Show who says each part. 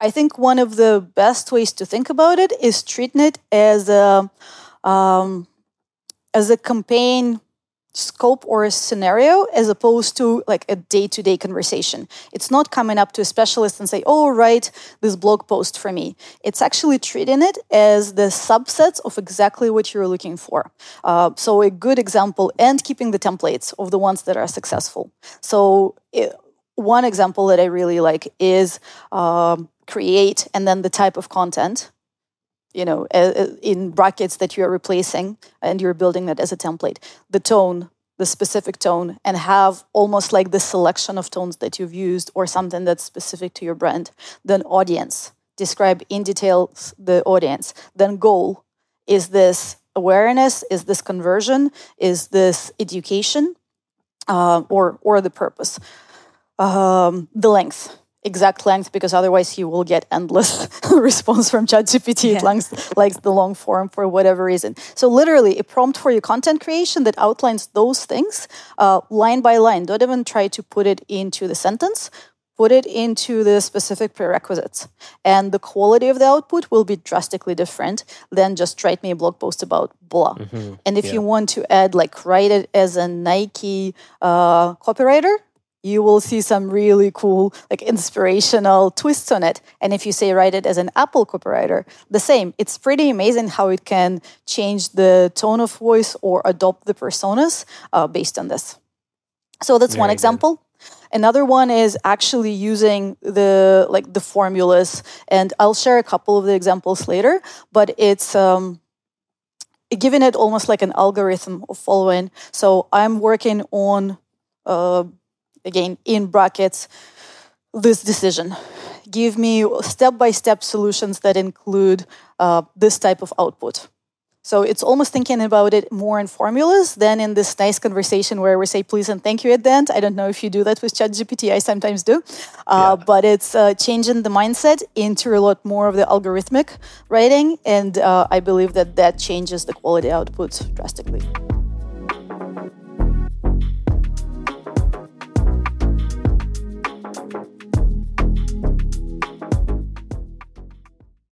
Speaker 1: I think one of the best ways to think about it is treating it as a um, as a campaign scope or a scenario as opposed to like a day-to-day conversation. It's not coming up to a specialist and say oh write this blog post for me. It's actually treating it as the subsets of exactly what you're looking for. Uh, so a good example and keeping the templates of the ones that are successful. So it, one example that i really like is um, create and then the type of content you know in brackets that you're replacing and you're building that as a template. The tone the specific tone and have almost like the selection of tones that you've used or something that's specific to your brand. Then audience. Describe in detail the audience. Then goal. Is this awareness? Is this conversion? Is this education? Uh, or or the purpose? Um, the length exact length because otherwise you will get endless response from ChatGPT. Yeah. It likes, likes the long form for whatever reason. So literally a prompt for your content creation that outlines those things uh, line by line. Don't even try to put it into the sentence. Put it into the specific prerequisites, and the quality of the output will be drastically different than just write me a blog post about blah. Mm-hmm. And if yeah. you want to add, like, write it as a Nike uh, copywriter, you will see some really cool, like inspirational twists on it. And if you say write it as an Apple copywriter, the same. It's pretty amazing how it can change the tone of voice or adopt the personas uh, based on this. So that's Very one example. Good. Another one is actually using the like the formulas, and I'll share a couple of the examples later. But it's um, giving it almost like an algorithm of following. So I'm working on uh, again in brackets this decision give me step-by-step solutions that include uh, this type of output so it's almost thinking about it more in formulas than in this nice conversation where we say please and thank you at the end. I don't know if you do that with ChatGPT. I sometimes do, uh, yeah. but it's uh, changing the mindset into a lot more of the algorithmic writing, and uh, I believe that that changes the quality output drastically.